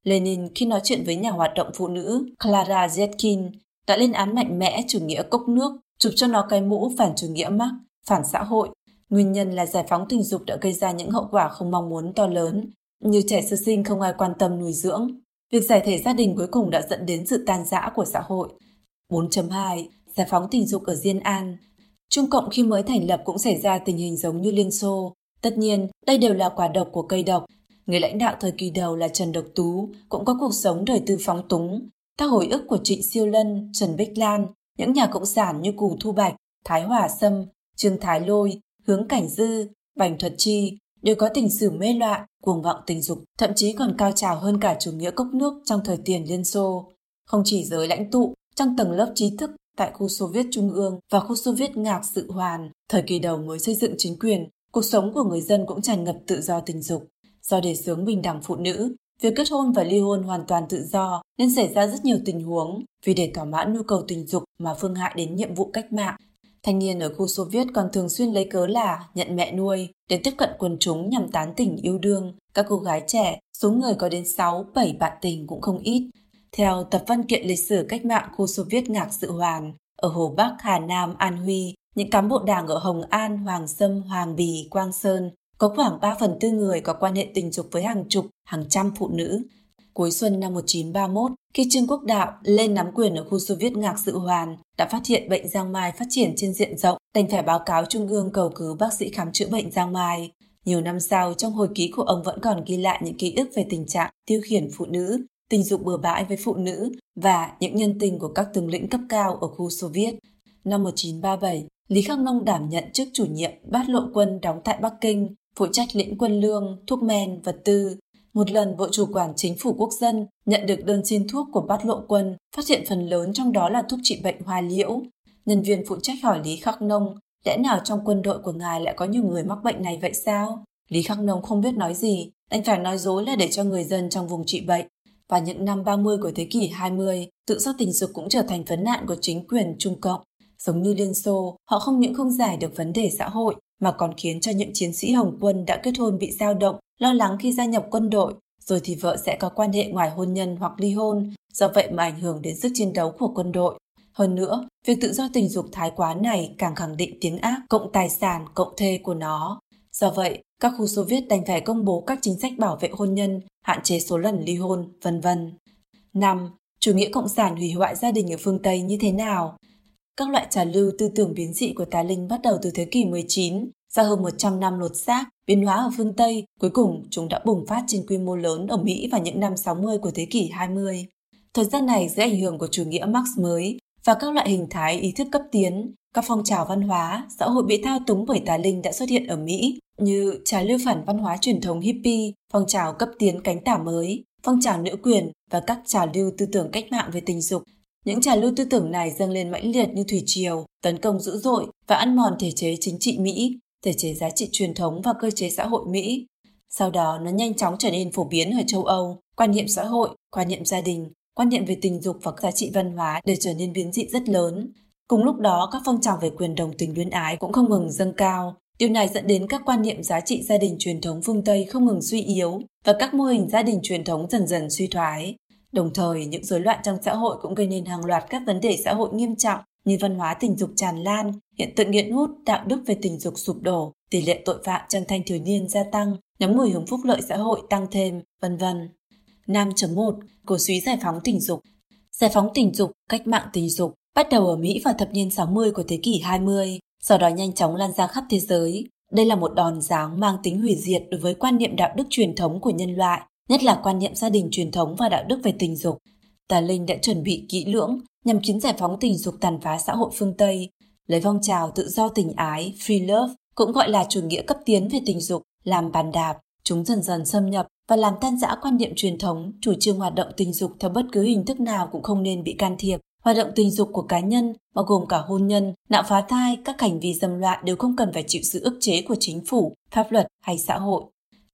S2: Lenin khi nói chuyện với nhà hoạt động phụ nữ Clara Zetkin đã lên án mạnh mẽ chủ nghĩa cốc nước, chụp cho nó cái mũ phản chủ nghĩa Marx, phản xã hội. Nguyên nhân là giải phóng tình dục đã gây ra những hậu quả không mong muốn to lớn, như trẻ sơ sinh không ai quan tâm nuôi dưỡng. Việc giải thể gia đình cuối cùng đã dẫn đến sự tan rã của xã hội. 4.2. Giải phóng tình dục ở Diên An Trung Cộng khi mới thành lập cũng xảy ra tình hình giống như Liên Xô. Tất nhiên, đây đều là quả độc của cây độc. Người lãnh đạo thời kỳ đầu là Trần Độc Tú cũng có cuộc sống đời tư phóng túng. Các hồi ức của Trịnh Siêu Lân, Trần Bích Lan, những nhà cộng sản như Cù Thu Bạch, Thái Hòa Sâm, Trương Thái Lôi, Hướng Cảnh Dư, Bành Thuật Chi đều có tình sử mê loạn, cuồng vọng tình dục, thậm chí còn cao trào hơn cả chủ nghĩa cốc nước trong thời tiền Liên Xô. Không chỉ giới lãnh tụ, trong tầng lớp trí thức tại khu Xô Viết Trung ương và khu Xô Viết Ngạc Sự Hoàn, thời kỳ đầu mới xây dựng chính quyền, cuộc sống của người dân cũng tràn ngập tự do tình dục. Do đề xướng bình đẳng phụ nữ, việc kết hôn và ly hôn hoàn toàn tự do nên xảy ra rất nhiều tình huống vì để thỏa mãn nhu cầu tình dục mà phương hại đến nhiệm vụ cách mạng. Thanh niên ở khu Xô Viết còn thường xuyên lấy cớ là nhận mẹ nuôi để tiếp cận quần chúng nhằm tán tỉnh yêu đương. Các cô gái trẻ, số người có đến 6, 7 bạn tình cũng không ít. Theo tập văn kiện lịch sử cách mạng khu Xô Viết Ngạc Sự Hoàn, ở Hồ Bắc, Hà Nam, An Huy, những cán bộ đảng ở Hồng An, Hoàng Sâm, Hoàng Bì, Quang Sơn có khoảng 3 phần tư người có quan hệ tình dục với hàng chục, hàng trăm phụ nữ. Cuối xuân năm 1931, khi Trương Quốc Đạo lên nắm quyền ở khu Xô Viết Ngạc Sự Hoàn, đã phát hiện bệnh giang mai phát triển trên diện rộng, đành phải báo cáo Trung ương cầu cứu bác sĩ khám chữa bệnh giang mai. Nhiều năm sau, trong hồi ký của ông vẫn còn ghi lại những ký ức về tình trạng tiêu khiển phụ nữ, tình dục bừa bãi với phụ nữ và những nhân tình của các tướng lĩnh cấp cao ở khu Xô Viết. Năm 1937, Lý Khắc Nông đảm nhận chức chủ nhiệm bát lộ quân đóng tại Bắc Kinh, phụ trách lĩnh quân lương, thuốc men, vật tư. Một lần bộ chủ quản chính phủ quốc dân nhận được đơn xin thuốc của bát lộ quân, phát hiện phần lớn trong đó là thuốc trị bệnh hoa liễu. Nhân viên phụ trách hỏi Lý Khắc Nông, lẽ nào trong quân đội của ngài lại có nhiều người mắc bệnh này vậy sao? Lý Khắc Nông không biết nói gì, đành phải nói dối là để cho người dân trong vùng trị bệnh. Và những năm 30 của thế kỷ 20, tự do tình dục cũng trở thành vấn nạn của chính quyền Trung Cộng. Giống như Liên Xô, họ không những không giải được vấn đề xã hội, mà còn khiến cho những chiến sĩ Hồng quân đã kết hôn bị dao động, lo lắng khi gia nhập quân đội, rồi thì vợ sẽ có quan hệ ngoài hôn nhân hoặc ly hôn, do vậy mà ảnh hưởng đến sức chiến đấu của quân đội. Hơn nữa, việc tự do tình dục thái quá này càng khẳng định tiếng ác cộng tài sản cộng thê của nó. Do vậy, các khu Xô Viết đành phải công bố các chính sách bảo vệ hôn nhân, hạn chế số lần ly hôn, vân vân. 5. Chủ nghĩa cộng sản hủy hoại gia đình ở phương Tây như thế nào? Các loại trà lưu tư tưởng biến dị của tà linh bắt đầu từ thế kỷ 19, sau hơn 100 năm lột xác, biến hóa ở phương Tây, cuối cùng chúng đã bùng phát trên quy mô lớn ở Mỹ vào những năm 60 của thế kỷ 20. Thời gian này dưới ảnh hưởng của chủ nghĩa Marx mới và các loại hình thái ý thức cấp tiến, các phong trào văn hóa, xã hội bị thao túng bởi tà linh đã xuất hiện ở Mỹ như trà lưu phản văn hóa truyền thống hippie, phong trào cấp tiến cánh tả mới, phong trào nữ quyền và các trào lưu tư tưởng cách mạng về tình dục những trào lưu tư tưởng này dâng lên mãnh liệt như thủy triều, tấn công dữ dội và ăn mòn thể chế chính trị Mỹ, thể chế giá trị truyền thống và cơ chế xã hội Mỹ. Sau đó nó nhanh chóng trở nên phổ biến ở châu Âu, quan niệm xã hội, quan niệm gia đình, quan niệm về tình dục và giá trị văn hóa đều trở nên biến dị rất lớn. Cùng lúc đó, các phong trào về quyền đồng tình luyến ái cũng không ngừng dâng cao. Điều này dẫn đến các quan niệm giá trị gia đình truyền thống phương Tây không ngừng suy yếu và các mô hình gia đình truyền thống dần dần suy thoái. Đồng thời, những rối loạn trong xã hội cũng gây nên hàng loạt các vấn đề xã hội nghiêm trọng như văn hóa tình dục tràn lan, hiện tượng nghiện hút, đạo đức về tình dục sụp đổ, tỷ lệ tội phạm trong thanh thiếu niên gia tăng, nhóm người hưởng phúc lợi xã hội tăng thêm, vân vân. 5.1 Cổ suý giải phóng tình dục Giải phóng tình dục, cách mạng tình dục bắt đầu ở Mỹ vào thập niên 60 của thế kỷ 20, sau đó nhanh chóng lan ra khắp thế giới. Đây là một đòn giáng mang tính hủy diệt đối với quan niệm đạo đức truyền thống của nhân loại, nhất là quan niệm gia đình truyền thống và đạo đức về tình dục. Tà Linh đã chuẩn bị kỹ lưỡng nhằm chiến giải phóng tình dục tàn phá xã hội phương Tây, lấy phong trào tự do tình ái, free love, cũng gọi là chủ nghĩa cấp tiến về tình dục, làm bàn đạp. Chúng dần dần xâm nhập và làm tan rã quan niệm truyền thống, chủ trương hoạt động tình dục theo bất cứ hình thức nào cũng không nên bị can thiệp. Hoạt động tình dục của cá nhân, bao gồm cả hôn nhân, nạo phá thai, các hành vi dâm loạn đều không cần phải chịu sự ức chế của chính phủ, pháp luật hay xã hội.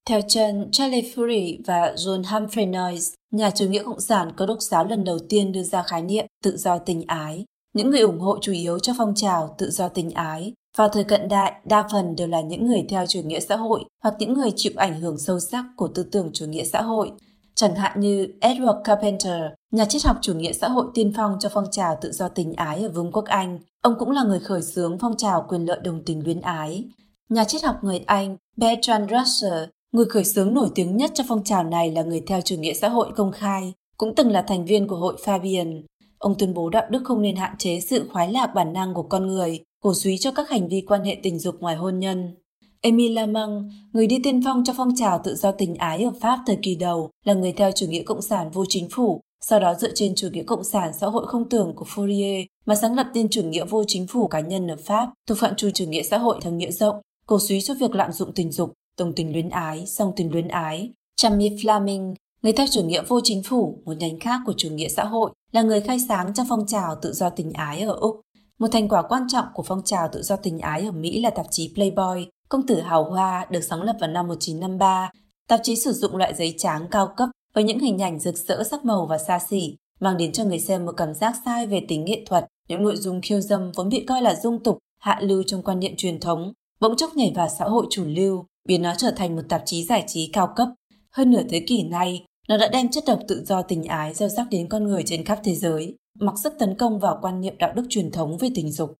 S2: Theo chân Charlie Fury và John Humphrey Noyes, nhà chủ nghĩa cộng sản có đốc giáo lần đầu tiên đưa ra khái niệm tự do tình ái. Những người ủng hộ chủ yếu cho phong trào tự do tình ái vào thời cận đại, đa phần đều là những người theo chủ nghĩa xã hội hoặc những người chịu ảnh hưởng sâu sắc của tư tưởng chủ nghĩa xã hội. Chẳng hạn như Edward Carpenter, nhà triết học chủ nghĩa xã hội tiên phong cho phong trào tự do tình ái ở Vương quốc Anh. Ông cũng là người khởi xướng phong trào quyền lợi đồng tình luyến ái. Nhà triết học người Anh Bertrand Russell, người khởi xướng nổi tiếng nhất cho phong trào này là người theo chủ nghĩa xã hội công khai, cũng từng là thành viên của hội Fabian. Ông tuyên bố đạo đức không nên hạn chế sự khoái lạc bản năng của con người cổ suý cho các hành vi quan hệ tình dục ngoài hôn nhân. Emile Lamang, người đi tiên phong cho phong trào tự do tình ái ở Pháp thời kỳ đầu, là người theo chủ nghĩa cộng sản vô chính phủ, sau đó dựa trên chủ nghĩa cộng sản xã hội không tưởng của Fourier mà sáng lập nên chủ nghĩa vô chính phủ cá nhân ở Pháp, thuộc phạm trù chủ nghĩa xã hội theo nghĩa rộng, cổ suý cho việc lạm dụng tình dục, đồng tình luyến ái, song tình luyến ái. Chammy Fleming, người theo chủ nghĩa vô chính phủ, một nhánh khác của chủ nghĩa xã hội, là người khai sáng cho phong trào tự do tình ái ở Úc. Một thành quả quan trọng của phong trào tự do tình ái ở Mỹ là tạp chí Playboy, công tử hào hoa được sáng lập vào năm 1953. Tạp chí sử dụng loại giấy trắng cao cấp với những hình ảnh rực rỡ sắc màu và xa xỉ, mang đến cho người xem một cảm giác sai về tính nghệ thuật. Những nội dung khiêu dâm vốn bị coi là dung tục, hạ lưu trong quan niệm truyền thống, bỗng chốc nhảy vào xã hội chủ lưu, biến nó trở thành một tạp chí giải trí cao cấp. Hơn nửa thế kỷ nay, nó đã đem chất độc tự do tình ái gieo rắc đến con người trên khắp thế giới mặc sức tấn công vào quan niệm đạo đức truyền thống về tình dục.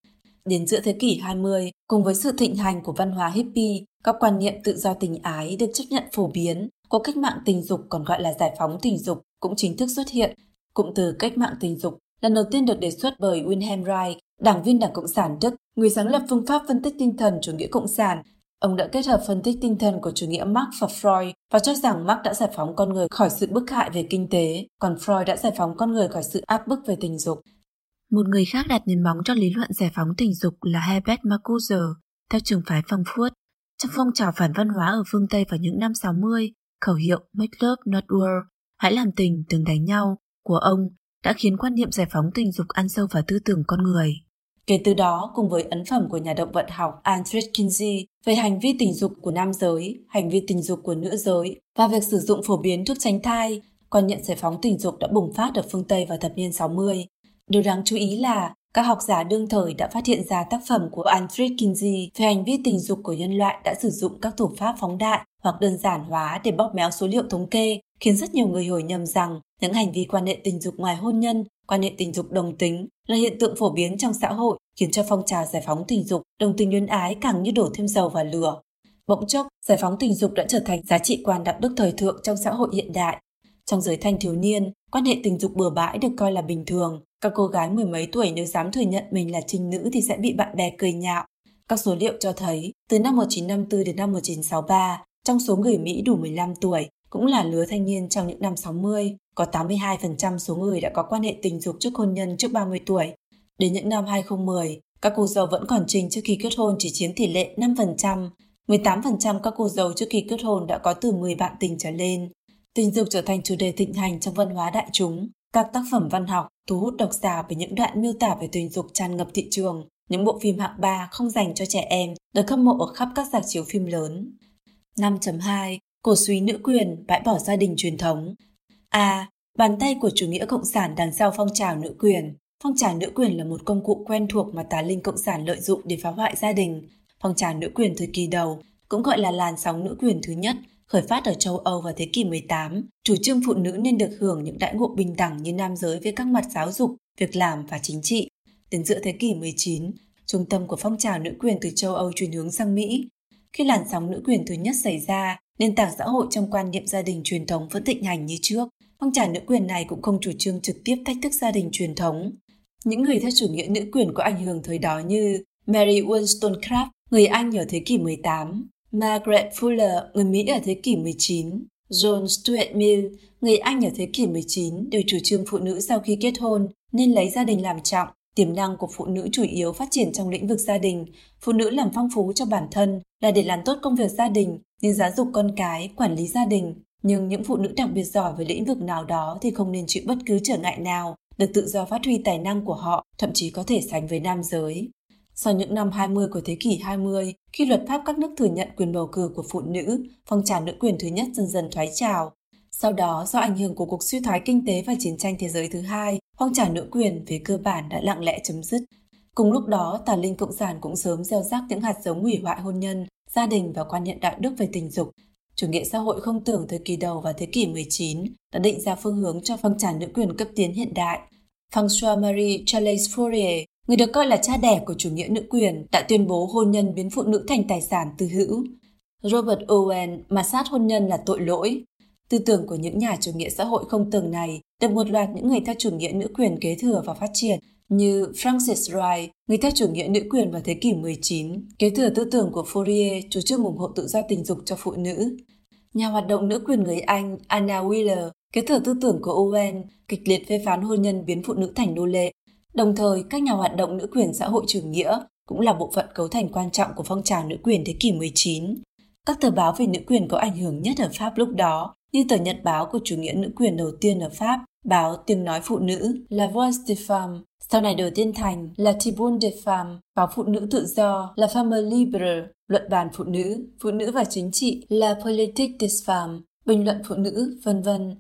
S2: Đến giữa thế kỷ 20, cùng với sự thịnh hành của văn hóa hippie, các quan niệm tự do tình ái được chấp nhận phổ biến, cuộc cách mạng tình dục còn gọi là giải phóng tình dục cũng chính thức xuất hiện. Cụm từ cách mạng tình dục lần đầu tiên được đề xuất bởi Wilhelm Reich, đảng viên Đảng Cộng sản Đức, người sáng lập phương pháp phân tích tinh thần chủ nghĩa cộng sản Ông đã kết hợp phân tích tinh thần của chủ nghĩa Marx và Freud và cho rằng Marx đã giải phóng con người khỏi sự bức hại về kinh tế, còn Freud đã giải phóng con người khỏi sự áp bức về tình dục.
S3: Một người khác đặt nền móng cho lý luận giải phóng tình dục là Herbert Marcuse, theo trường phái Frankfurt. Trong phong trào phản văn hóa ở phương Tây vào những năm 60, khẩu hiệu Make Love Not War, hãy làm tình, đừng đánh nhau, của ông đã khiến quan niệm giải phóng tình dục ăn sâu vào tư tưởng con người.
S2: Kể từ đó, cùng với ấn phẩm của nhà động vật học Andrew Kinsey về hành vi tình dục của nam giới, hành vi tình dục của nữ giới và việc sử dụng phổ biến thuốc tránh thai, quan nhận giải phóng tình dục đã bùng phát ở phương Tây vào thập niên 60. Điều đáng chú ý là các học giả đương thời đã phát hiện ra tác phẩm của Andrew Kinsey về hành vi tình dục của nhân loại đã sử dụng các thủ pháp phóng đại hoặc đơn giản hóa để bóp méo số liệu thống kê, khiến rất nhiều người hiểu nhầm rằng những hành vi quan hệ tình dục ngoài hôn nhân quan hệ tình dục đồng tính là hiện tượng phổ biến trong xã hội, khiến cho phong trào giải phóng tình dục, đồng tình luyến ái càng như đổ thêm dầu vào lửa. Bỗng chốc, giải phóng tình dục đã trở thành giá trị quan đạo đức thời thượng trong xã hội hiện đại. Trong giới thanh thiếu niên, quan hệ tình dục bừa bãi được coi là bình thường. Các cô gái mười mấy tuổi nếu dám thừa nhận mình là trinh nữ thì sẽ bị bạn bè cười nhạo. Các số liệu cho thấy, từ năm 1954 đến năm 1963, trong số người Mỹ đủ 15 tuổi, cũng là lứa thanh niên trong những năm 60, có 82% số người đã có quan hệ tình dục trước hôn nhân trước 30 tuổi. Đến những năm 2010, các cô dâu vẫn còn trình trước khi kết hôn chỉ chiếm tỷ lệ 5%, 18% các cô dâu trước khi kết hôn đã có từ 10 bạn tình trở lên. Tình dục trở thành chủ đề thịnh hành trong văn hóa đại chúng. Các tác phẩm văn học thu hút độc giả với những đoạn miêu tả về tình dục tràn ngập thị trường. Những bộ phim hạng 3 không dành cho trẻ em được hâm mộ ở khắp các rạp chiếu phim lớn. 5.2 cổ suý nữ quyền, bãi bỏ gia đình truyền thống. A. Bàn tay của chủ nghĩa cộng sản đằng sau phong trào nữ quyền. Phong trào nữ quyền là một công cụ quen thuộc mà tà linh cộng sản lợi dụng để phá hoại gia đình. Phong trào nữ quyền thời kỳ đầu, cũng gọi là làn sóng nữ quyền thứ nhất, khởi phát ở châu Âu vào thế kỷ 18, chủ trương phụ nữ nên được hưởng những đãi ngộ bình đẳng như nam giới về các mặt giáo dục, việc làm và chính trị. Đến giữa thế kỷ 19, trung tâm của phong trào nữ quyền từ châu Âu chuyển hướng sang Mỹ. Khi làn sóng nữ quyền thứ nhất xảy ra, nền tảng xã hội trong quan niệm gia đình truyền thống vẫn thịnh hành như trước. Phong trào nữ quyền này cũng không chủ trương trực tiếp thách thức gia đình truyền thống. Những người theo chủ nghĩa nữ quyền có ảnh hưởng thời đó như Mary Wollstonecraft, người Anh ở thế kỷ 18, Margaret Fuller, người Mỹ ở thế kỷ 19, John Stuart Mill, người Anh ở thế kỷ 19 đều chủ trương phụ nữ sau khi kết hôn nên lấy gia đình làm trọng. Tiềm năng của phụ nữ chủ yếu phát triển trong lĩnh vực gia đình. Phụ nữ làm phong phú cho bản thân là để làm tốt công việc gia đình như giáo dục con cái, quản lý gia đình. Nhưng những phụ nữ đặc biệt giỏi về lĩnh vực nào đó thì không nên chịu bất cứ trở ngại nào, được tự do phát huy tài năng của họ, thậm chí có thể sánh với nam giới. Sau những năm 20 của thế kỷ 20, khi luật pháp các nước thừa nhận quyền bầu cử của phụ nữ, phong trào nữ quyền thứ nhất dần dần thoái trào. Sau đó, do ảnh hưởng của cuộc suy thoái kinh tế và chiến tranh thế giới thứ hai, phong trào nữ quyền về cơ bản đã lặng lẽ chấm dứt. Cùng lúc đó, tà linh cộng sản cũng sớm gieo rắc những hạt giống hủy hoại hôn nhân, gia đình và quan niệm đạo đức về tình dục. Chủ nghĩa xã hội không tưởng thời kỳ đầu và thế kỷ 19 đã định ra phương hướng cho phong trào nữ quyền cấp tiến hiện đại. François-Marie Charles Fourier, người được coi là cha đẻ của chủ nghĩa nữ quyền, đã tuyên bố hôn nhân biến phụ nữ thành tài sản tư hữu. Robert Owen mà sát hôn nhân là tội lỗi. Tư tưởng của những nhà chủ nghĩa xã hội không tưởng này được một loạt những người theo chủ nghĩa nữ quyền kế thừa và phát triển, như Francis Wright, người theo chủ nghĩa nữ quyền vào thế kỷ 19, kế thừa tư tưởng của Fourier chủ trương ủng hộ tự do tình dục cho phụ nữ. Nhà hoạt động nữ quyền người Anh Anna Wheeler kế thừa tư tưởng của Owen, kịch liệt phê phán hôn nhân biến phụ nữ thành nô lệ. Đồng thời, các nhà hoạt động nữ quyền xã hội chủ nghĩa cũng là bộ phận cấu thành quan trọng của phong trào nữ quyền thế kỷ 19. Các tờ báo về nữ quyền có ảnh hưởng nhất ở Pháp lúc đó, như tờ nhật báo của chủ nghĩa nữ quyền đầu tiên ở Pháp, báo Tiếng Nói Phụ Nữ, La Voix des Femmes, sau này đổi tên thành La Tribune des Femmes, báo Phụ Nữ Tự Do, La Femme Libre, luận bàn phụ nữ, phụ nữ và chính trị, La Politique des Femmes, bình luận phụ nữ, vân vân.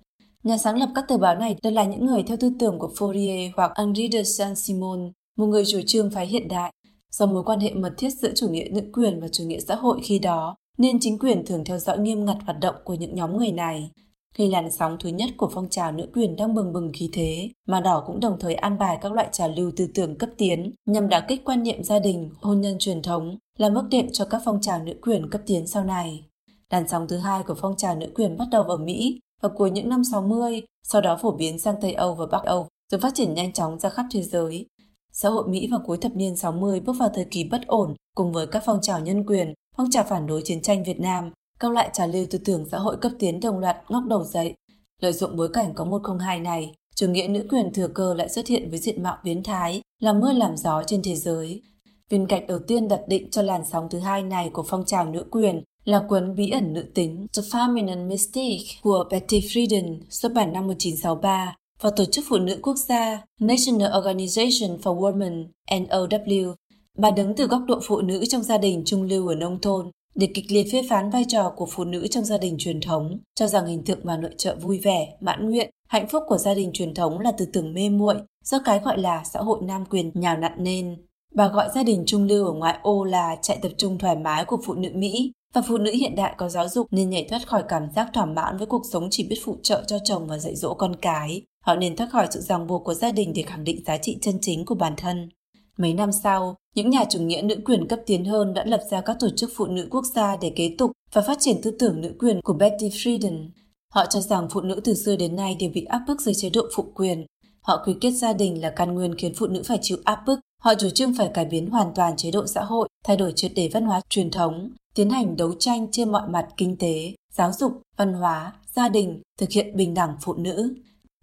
S2: Nhà sáng lập các tờ báo này đều là những người theo tư tưởng của Fourier hoặc Henri de Saint-Simon, một người chủ trương phái hiện đại. Do mối quan hệ mật thiết giữa chủ nghĩa nữ quyền và chủ nghĩa xã hội khi đó, nên chính quyền thường theo dõi nghiêm ngặt hoạt động của những nhóm người này. Khi làn sóng thứ nhất của phong trào nữ quyền đang bừng bừng khí thế, mà đỏ cũng đồng thời an bài các loại trào lưu tư tưởng cấp tiến nhằm đả kích quan niệm gia đình, hôn nhân truyền thống, là mức đệm cho các phong trào nữ quyền cấp tiến sau này. Làn sóng thứ hai của phong trào nữ quyền bắt đầu ở Mỹ vào cuối những năm 60, sau đó phổ biến sang Tây Âu và Bắc Âu, rồi phát triển nhanh chóng ra khắp thế giới. Xã hội Mỹ vào cuối thập niên 60 bước vào thời kỳ bất ổn cùng với các phong trào nhân quyền, phong trào phản đối chiến tranh Việt Nam, các loại trào lưu tư tưởng xã hội cấp tiến đồng loạt ngóc đầu dậy. Lợi dụng bối cảnh có 102 này, chủ nghĩa nữ quyền thừa cơ lại xuất hiện với diện mạo biến thái, làm mưa làm gió trên thế giới. Viên gạch đầu tiên đặt định cho làn sóng thứ hai này của phong trào nữ quyền là cuốn bí ẩn nữ tính The Feminine Mystique của Betty Friedan xuất bản năm 1963 và Tổ chức Phụ nữ Quốc gia National Organization for Women NOW. Bà đứng từ góc độ phụ nữ trong gia đình trung lưu ở nông thôn để kịch liệt phê phán vai trò của phụ nữ trong gia đình truyền thống, cho rằng hình tượng bà nội trợ vui vẻ, mãn nguyện, hạnh phúc của gia đình truyền thống là tư tưởng mê muội do cái gọi là xã hội nam quyền nhào nặn nên. Bà gọi gia đình trung lưu ở ngoại ô là trại tập trung thoải mái của phụ nữ Mỹ và phụ nữ hiện đại có giáo dục nên nhảy thoát khỏi cảm giác thỏa mãn với cuộc sống chỉ biết phụ trợ cho chồng và dạy dỗ con cái. Họ nên thoát khỏi sự ràng buộc của gia đình để khẳng định giá trị chân chính của bản thân. Mấy năm sau, những nhà chủ nghĩa nữ quyền cấp tiến hơn đã lập ra các tổ chức phụ nữ quốc gia để kế tục và phát triển tư tưởng nữ quyền của Betty Friedan. Họ cho rằng phụ nữ từ xưa đến nay đều bị áp bức dưới chế độ phụ quyền. Họ quy kết gia đình là căn nguyên khiến phụ nữ phải chịu áp bức. Họ chủ trương phải cải biến hoàn toàn chế độ xã hội, thay đổi triệt đề văn hóa truyền thống, tiến hành đấu tranh trên mọi mặt kinh tế, giáo dục, văn hóa, gia đình, thực hiện bình đẳng phụ nữ.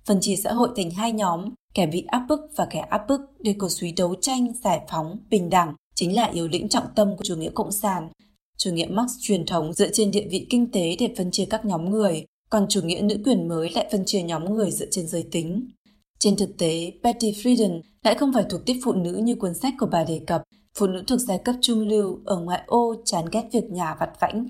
S2: Phân chia xã hội thành hai nhóm, kẻ bị áp bức và kẻ áp bức để cổ suý đấu tranh, giải phóng, bình đẳng chính là yếu lĩnh trọng tâm của chủ nghĩa cộng sản. Chủ nghĩa Marx truyền thống dựa trên địa vị kinh tế để phân chia các nhóm người, còn chủ nghĩa nữ quyền mới lại phân chia nhóm người dựa trên giới tính. Trên thực tế, Betty Friedan lại không phải thuộc tiếp phụ nữ như cuốn sách của bà đề cập, phụ nữ thuộc giai cấp trung lưu ở ngoại ô chán ghét việc nhà vặt vãnh.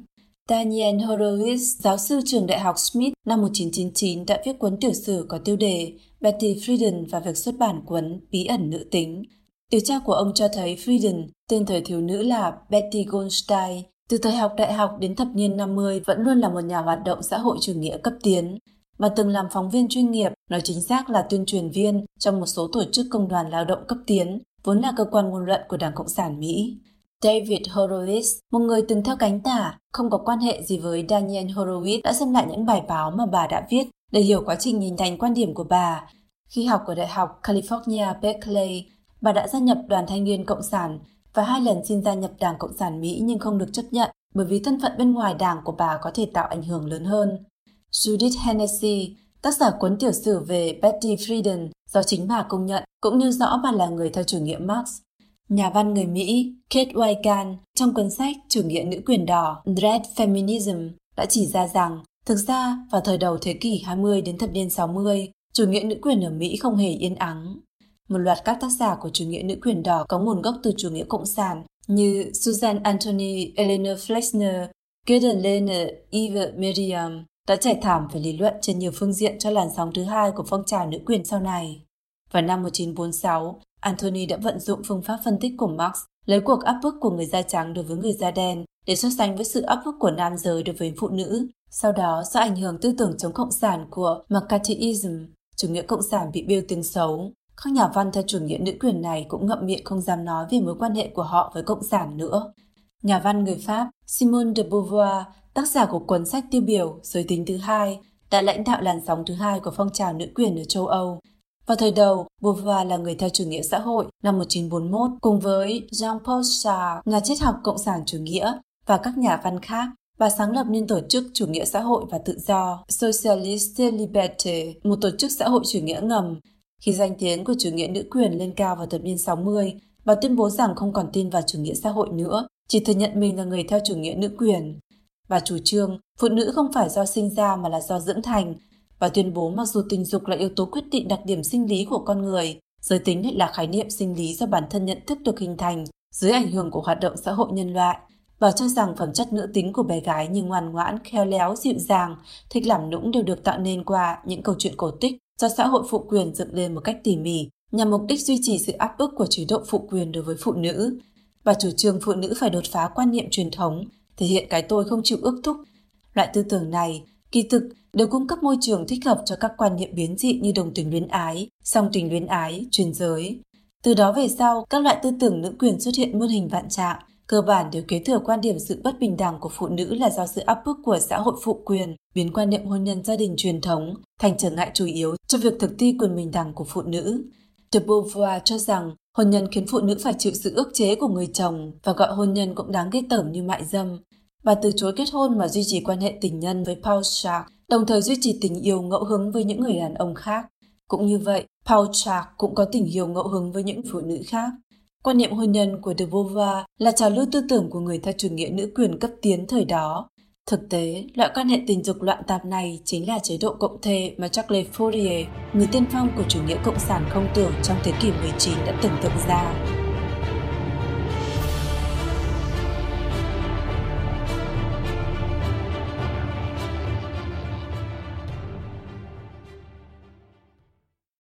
S2: Daniel Horowitz, giáo sư trường đại học Smith năm 1999 đã viết cuốn tiểu sử có tiêu đề Betty Friedan và việc xuất bản cuốn Bí ẩn nữ tính. Điều tra của ông cho thấy Friedan, tên thời thiếu nữ là Betty Goldstein, từ thời học đại học đến thập niên 50 vẫn luôn là một nhà hoạt động xã hội chủ nghĩa cấp tiến và từng làm phóng viên chuyên nghiệp, nói chính xác là tuyên truyền viên trong một số tổ chức công đoàn lao động cấp tiến, vốn là cơ quan ngôn luận của Đảng Cộng sản Mỹ. David Horowitz, một người từng theo cánh tả, không có quan hệ gì với Daniel Horowitz đã xem lại những bài báo mà bà đã viết để hiểu quá trình hình thành quan điểm của bà. Khi học ở Đại học California Berkeley, bà đã gia nhập đoàn thanh niên Cộng sản và hai lần xin gia nhập Đảng Cộng sản Mỹ nhưng không được chấp nhận bởi vì thân phận bên ngoài đảng của bà có thể tạo ảnh hưởng lớn hơn. Judith Hennessy, tác giả cuốn tiểu sử về Betty Friedan do chính bà công nhận, cũng như rõ bà là người theo chủ nghĩa Marx. Nhà văn người Mỹ Kate Wigan trong cuốn sách Chủ nghĩa nữ quyền đỏ Dread Feminism đã chỉ ra rằng thực ra vào thời đầu thế kỷ 20 đến thập niên 60, chủ nghĩa nữ quyền ở Mỹ không hề yên ắng. Một loạt các tác giả của chủ nghĩa nữ quyền đỏ có nguồn gốc từ chủ nghĩa cộng sản như Susan Anthony, Eleanor Flexner, Gideon Lehner, Eva Miriam đã trải thảm về lý luận trên nhiều phương diện cho làn sóng thứ hai của phong trào nữ quyền sau này. Vào năm 1946, Anthony đã vận dụng phương pháp phân tích của Marx lấy cuộc áp bức của người da trắng đối với người da đen để so sánh với sự áp bức của nam giới đối với phụ nữ. Sau đó, do ảnh hưởng tư tưởng chống cộng sản của McCarthyism, chủ nghĩa cộng sản bị biêu tiếng xấu, các nhà văn theo chủ nghĩa nữ quyền này cũng ngậm miệng không dám nói về mối quan hệ của họ với cộng sản nữa. Nhà văn người Pháp Simone de Beauvoir, tác giả của cuốn sách tiêu biểu Giới tính thứ hai, đã lãnh đạo làn sóng thứ hai của phong trào nữ quyền ở châu Âu. Vào thời đầu, Beauvoir là người theo chủ nghĩa xã hội năm 1941 cùng với Jean-Paul Sartre, nhà triết học cộng sản chủ nghĩa và các nhà văn khác. và sáng lập nên tổ chức chủ nghĩa xã hội và tự do Socialiste Liberté, một tổ chức xã hội chủ nghĩa ngầm khi danh tiếng của chủ nghĩa nữ quyền lên cao vào thập niên 60, bà tuyên bố rằng không còn tin vào chủ nghĩa xã hội nữa, chỉ thừa nhận mình là người theo chủ nghĩa nữ quyền và chủ trương, phụ nữ không phải do sinh ra mà là do dưỡng thành. và tuyên bố mặc dù tình dục là yếu tố quyết định đặc điểm sinh lý của con người, giới tính lại là khái niệm sinh lý do bản thân nhận thức được hình thành dưới ảnh hưởng của hoạt động xã hội nhân loại. và cho rằng phẩm chất nữ tính của bé gái như ngoan ngoãn, khéo léo, dịu dàng, thích làm nũng đều được tạo nên qua những câu chuyện cổ tích do xã hội phụ quyền dựng lên một cách tỉ mỉ nhằm mục đích duy trì sự áp bức của chế độ phụ quyền đối với phụ nữ. và chủ trương phụ nữ phải đột phá quan niệm truyền thống, thể hiện cái tôi không chịu ước thúc. Loại tư tưởng này, kỳ thực, đều cung cấp môi trường thích hợp cho các quan niệm biến dị như đồng tình luyến ái, song tình luyến ái, truyền giới. Từ đó về sau, các loại tư tưởng nữ quyền xuất hiện muôn hình vạn trạng, cơ bản đều kế thừa quan điểm sự bất bình đẳng của phụ nữ là do sự áp bức của xã hội phụ quyền, biến quan niệm hôn nhân gia đình truyền thống thành trở ngại chủ yếu cho việc thực thi quyền bình đẳng của phụ nữ. De Beauvoir cho rằng hôn nhân khiến phụ nữ phải chịu sự ước chế của người chồng và gọi hôn nhân cũng đáng ghê tởm như mại dâm. Bà từ chối kết hôn mà duy trì quan hệ tình nhân với Paul Shark, đồng thời duy trì tình yêu ngẫu hứng với những người đàn ông khác. Cũng như vậy, Paul Shark cũng có tình yêu ngẫu hứng với những phụ nữ khác. Quan niệm hôn nhân của de Beauvoir là trào lưu tư tưởng của người theo chủ nghĩa nữ quyền cấp tiến thời đó. Thực tế, loại quan hệ tình dục loạn tạp này chính là chế độ cộng thê mà Charles Fourier, người tiên phong của chủ nghĩa cộng sản không tưởng trong thế kỷ 19 đã tưởng tượng ra.